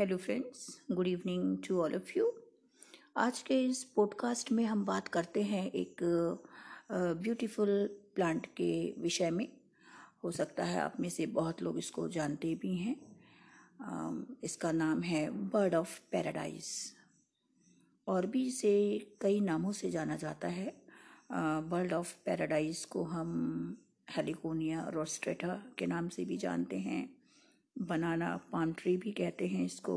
Hello friends good evening to all of you आज के इस पॉडकास्ट में हम बात करते हैं एक ब्यूटीफुल प्लांट के विषय में। हो सकता है आप में से बहुत लोग इसको जानते भी हैं। इसका नाम है बर्ड ऑफ़ पैराडाइज और भी इसे कई नामों से जाना जाता है। बर्ड ऑफ़ पैराडाइज को हम हेलिकोनिया रोस्ट्रेटा के नाम से भी जानते हैं। बनाना पाम ट्री भी कहते हैं इसको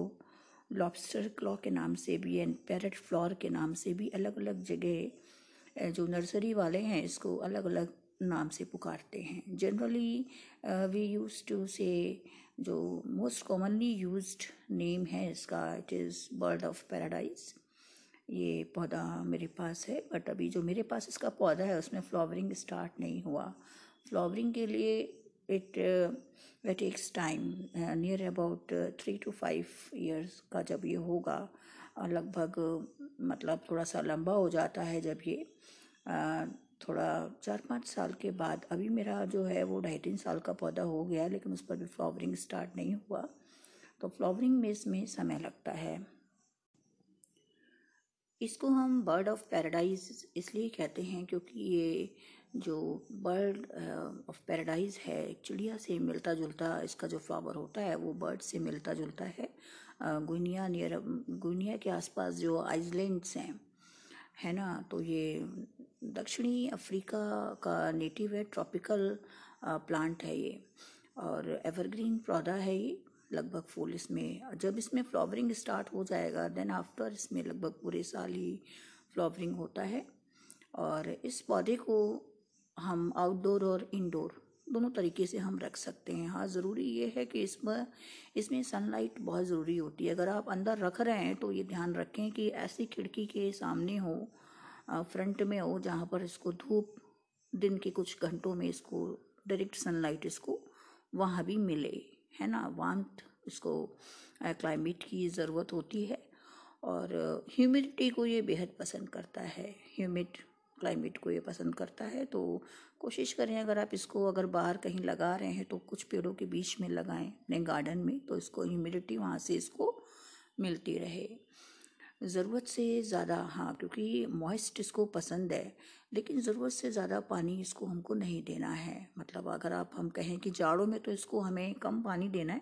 लॉबस्टर क्लॉ के नाम से भी एंड पैरट फ्लॉर के नाम से भी अलग अलग जगह जो नर्सरी वाले हैं इसको अलग अलग नाम से पुकारते हैं। जनरली वी यूज़ टू से जो मोस्ट कॉमनली यूज़ नेम है इसका it is bird of paradise ये पौधा मेरे पास है बट अभी जो मेरे पास इसका पौधा है, उसमें फ्लावरिंग स्टार्ट नहीं हुआ। फ्लावरिंग के लिए it it takes time near about three two five years का जब ये होगा लगभग मतलब थोड़ा सा लंबा हो जाता है जब ये थोड़ा चार पाँच साल के बाद। अभी मेरा जो है वो ढाई तीन साल का पौधा हो गया, लेकिन उस पर भी फ्लावरिंग स्टार्ट नहीं हुआ। तो फ्लावरिंग में इसमें समय लगता है। इसको हम बर्ड ऑफ़ पैराडाइज इसलिए कहते हैं क्योंकि ये जो बर्ड ऑफ़ पैराडाइज है चिड़िया से मिलता जुलता इसका जो फ्लावर होता है, वो बर्ड से मिलता जुलता है गुनिया नियर गुनिया के आसपास जो आइसलैंड्स हैं, है ना? तो ये दक्षिणी अफ्रीका का नेटिव है ट्रॉपिकल प्लांट है ये। और एवरग्रीन पौधा है ये, लगभग फूल इसमें। जब इसमें फ्लावरिंग स्टार्ट हो जाएगा देन आफ्टर इसमें लगभग पूरे साल ही फ्लावरिंग होता है। और इस पौधे को हम आउटडोर और इंडोर दोनों तरीके से हम रख सकते हैं। हाँ ज़रूरी ये है कि इसमें इसमें सनलाइट बहुत ज़रूरी होती है। अगर आप अंदर रख रहे हैं तो ये ध्यान रखें कि ऐसी खिड़की के सामने हो फ्रंट में हो, जहाँ पर इसको धूप, दिन के कुछ घंटों में इसको डायरेक्ट सनलाइट इसको वहाँ भी मिले, है ना? वांत इसको क्लाइमेट की ज़रूरत होती है। और ह्यूमिडिटी को ये बेहद पसंद करता है। ह्यूमिड क्लाइमेट को ये पसंद करता है तो कोशिश करें अगर आप इसको अगर बाहर कहीं लगा रहे हैं तो कुछ पेड़ों के बीच में लगाएँ अपने गार्डन में तो इसको ह्यूमिडिटी वहाँ से इसको मिलती रहे। ज़रूरत से ज़्यादा हाँ क्योंकि मॉइस्ट इसको पसंद है, लेकिन ज़रूरत से ज़्यादा पानी इसको हमको नहीं देना है। मतलब अगर आप, हम कहें कि जाड़ों में तो इसको हमें कम पानी देना है,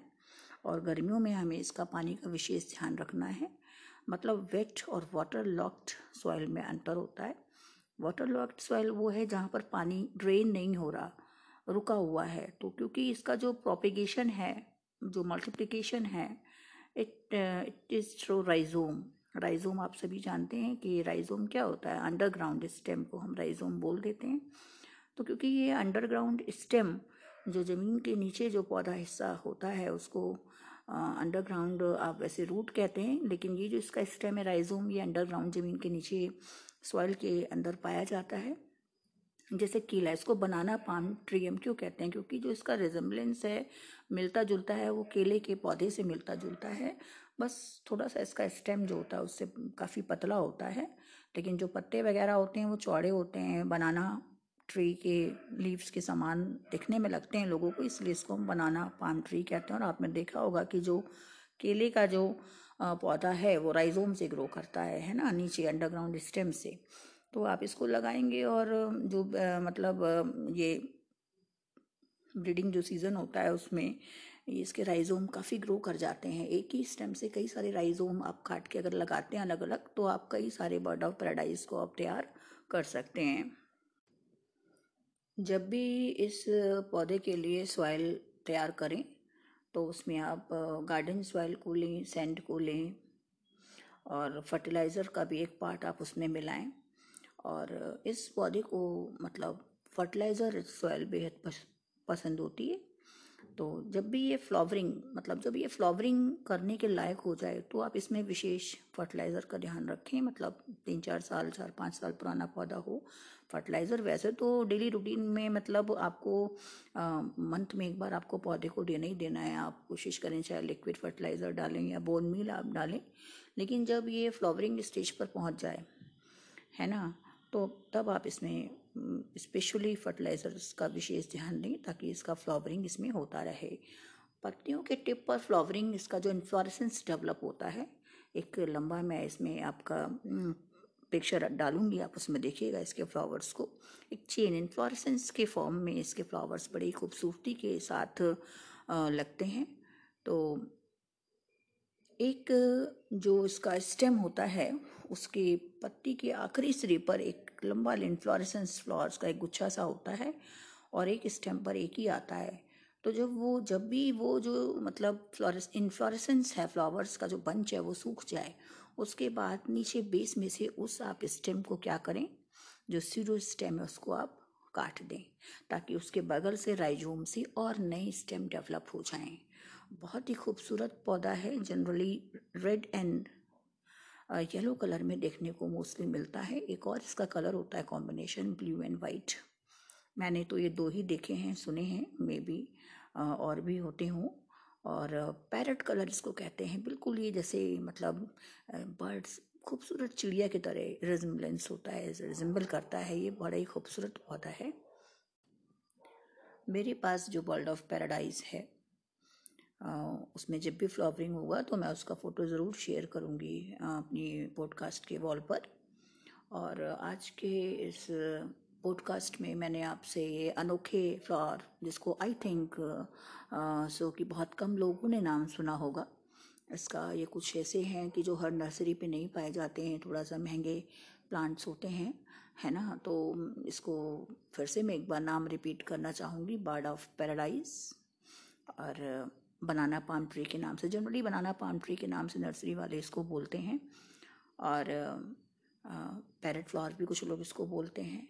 और गर्मियों में हमें इसका पानी का विशेष ध्यान रखना है। मतलब वेट और वाटर लॉक्ड सॉइल में अंतर होता है। वाटर लॉक्ड सॉइल वो है जहाँ पर पानी ड्रेन नहीं हो रहा, रुका हुआ है। तो क्योंकि इसका जो प्रोपिगेशन है, जो मल्टीप्लिकेशन है it it is through rhizome rhizome आप सभी जानते हैं कि राइजोम क्या होता है? अंडरग्राउंड स्टेम को हम राइजोम बोल देते हैं। तो क्योंकि ये अंडरग्राउंड स्टेम जो ज़मीन के नीचे जो पौधा हिस्सा होता है, उसको अंडरग्राउंड आप वैसे रूट कहते हैं, लेकिन ये जो इसका स्टेम है राइजोम ये अंडरग्राउंड ज़मीन के नीचे सॉइल के अंदर पाया जाता है। जैसे केला, इसको बनाना पाम ट्री हम क्यों कहते हैं? क्योंकि जो इसका रिजम्बलेंस है, मिलता जुलता है, वो केले के पौधे से मिलता जुलता है। बस थोड़ा सा इसका स्टेम जो होता है, उससे काफ़ी पतला होता है। लेकिन जो पत्ते वगैरह होते हैं, वो चौड़े होते हैं। बनाना ट्री के लीव्स के समान दिखने में लगते हैं लोगों को, इसलिए इसको हम बनाना पाम ट्री कहते हैं। और आपने देखा होगा कि जो केले का जो पौधा है, वो राइजोम से ग्रो करता है है ना, नीचे अंडरग्राउंड स्टेम से। तो आप इसको लगाएँगे और जो मतलब ये ब्रीडिंग जो सीज़न होता है उसमें इसके राइजोम काफ़ी ग्रो कर जाते हैं। एक ही स्टेम से कई सारे राइजोम आप काट के अगर लगाते हैं अलग अलग तो आप कई सारे बर्ड ऑफ़ पैराडाइज को आप तैयार कर सकते हैं। जब भी इस पौधे के लिए सॉइल तैयार करें तो उसमें आप गार्डन सॉइल को लें सैंड को लें और फर्टिलाइज़र का भी एक पार्ट आप उसमें मिलाएँ। और इस पौधे को मतलब फर्टिलाइज़र सॉइल बेहद पसंद होती है। तो जब भी ये फ्लावरिंग मतलब जब ये फ्लावरिंग करने के लायक हो जाए तो आप इसमें विशेष फर्टिलाइज़र का ध्यान रखें। मतलब तीन चार साल चार पाँच साल पुराना पौधा हो, फर्टिलाइज़र वैसे तो डेली रूटीन में मतलब आपको मंथ में एक बार आपको पौधे को देना ही देना है। आप कोशिश करें चाहे लिक्विड फर्टिलाइज़र डालें या बोन मील आप डालें, लेकिन जब ये फ्लावरिंग स्टेज पर पहुँच जाए, है ना? तो तब आप इसमें स्पेशली फर्टिलाइज़र्स का विशेष ध्यान दें ताकि इसका फ्लावरिंग इसमें होता रहे। पत्तियों के टिप पर फ्लावरिंग इसका जो इन्फ्लोरेसेंस डेवलप होता है, एक लंबा मैं इसमें आपका पिक्चर डालूँगी, आप उसमें देखिएगा इसके फ्लावर्स को। एक चेन इन्फ्लोरेसेंस के फॉर्म में इसके फ्लावर्स बड़ी खूबसूरती के साथ लगते हैं। तो एक, जो इसका स्टेम होता है, उसके पत्ती के आखिरी सिरे पर एक लंबा इन्फ्लोरेसेंस फ्लावर्स का एक गुच्छा सा होता है और एक स्टेम पर एक ही आता है। तो जब वो, जब भी वो जो मतलब फ्लोरस इन्फ्लोरेसेंस है फ्लावर्स का जो बंच है, वो सूख जाए, उसके बाद नीचे बेस में से उस आप स्टेम को क्या करें? जो सीरो स्टेम है, उसको आप काट दें, ताकि उसके बगल से राइजोम से और नए स्टेम डेवलप हो जाएँ। बहुत ही खूबसूरत पौधा है generally red and yellow colour में देखने को मोस्टली मिलता है। एक और इसका कलर होता है कॉम्बिनेशन ब्लू एंड वाइट मैंने तो ये दो ही देखे हैं, सुने हैं मे बी और भी होते हों। और पैरट कलर इसको कहते हैं। बिल्कुल ये जैसे मतलब बर्ड्स खूबसूरत चिड़िया की तरह रिजम्बलेंस होता है रिजम्बल करता है। ये बड़ा ही खूबसूरत पौधा है। मेरे पास जो बर्ड ऑफ़ पैराडाइज है उसमें जब भी फ्लावरिंग होगा तो मैं उसका फ़ोटो ज़रूर शेयर करूँगी अपनी पॉडकास्ट के वॉल पर। और आज के इस पॉडकास्ट में मैंने आपसे ये अनोखे फ्लावर जिसको आई थिंक सो कि बहुत कम लोगों ने नाम सुना होगा, इसका ये कुछ ऐसे हैं कि जो हर नर्सरी पे नहीं पाए जाते हैं थोड़ा सा महँगे प्लांट्स होते हैं, है ना? तो इसको फिर से मैं एक बार नाम रिपीट करना चाहूँगी बर्ड ऑफ़ पैराडाइज और बनाना पाम ट्री के नाम से जनरली बनाना पाम ट्री के नाम से नर्सरी वाले इसको बोलते हैं। और पैरट फ्लावर भी कुछ लोग इसको बोलते हैं।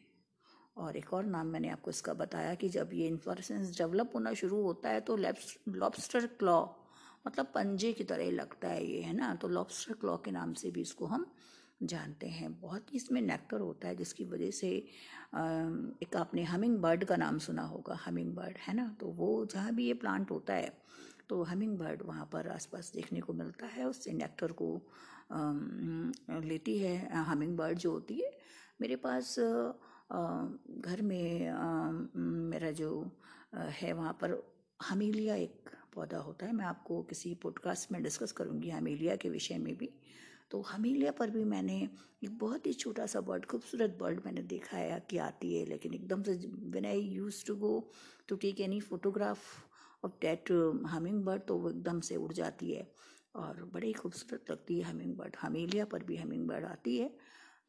और एक और नाम मैंने आपको इसका बताया कि जब ये इन्फ्लोरेसेंस डेवलप होना शुरू होता है तो लॉबस्टर क्लॉ मतलब पंजे की तरह लगता है ये, है ना? तो लॉबस्टर क्लॉ के नाम से भी इसको हम जानते हैं। बहुत ही इसमें नेक्टर होता है, जिसकी वजह से एक आपने हमिंग बर्ड का नाम सुना होगा हमिंग बर्ड है ना? तो वो जहाँ भी ये प्लांट होता है तो हमिंग बर्ड वहाँ पर आसपास देखने को मिलता है उससे नेक्टर को लेती है हमिंग बर्ड जो होती है। मेरे पास घर में मेरा जो है वहाँ पर हमीलिया एक पौधा होता है। मैं आपको किसी पॉडकास्ट में डिस्कस करूँगी हमीलिया के विषय में भी। तो हमीलिया पर भी मैंने एक बहुत ही छोटा सा बर्ड खूबसूरत बर्ड मैंने देखा है कि आती है, लेकिन एकदम से when I used to go to take any photograph of that humming bird तो वो एकदम से उड़ जाती है। और बड़ी खूबसूरत लगती है हमिंग बर्ड हमीलिया पर भी हमिंग बर्ड आती है।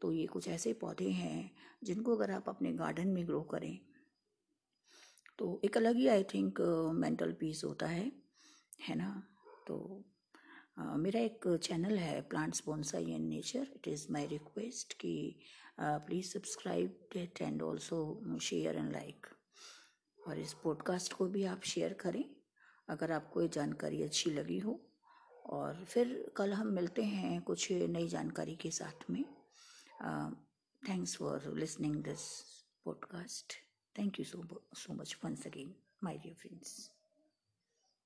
तो ये कुछ ऐसे पौधे हैं जिनको अगर आप अपने गार्डन में ग्रो करें तो एक अलग ही आई थिंक मेंटल पीस होता है। है ना? तो uh, मेरा एक चैनल है plants bonsai and nature it is my request कि please subscribe it and also share and like और इस पॉडकास्ट को भी आप शेयर करें, अगर आपको ये जानकारी अच्छी लगी हो। और फिर कल हम मिलते हैं कुछ नई जानकारी के साथ में। Thanks for listening this podcast thank you so so much once again my dear friends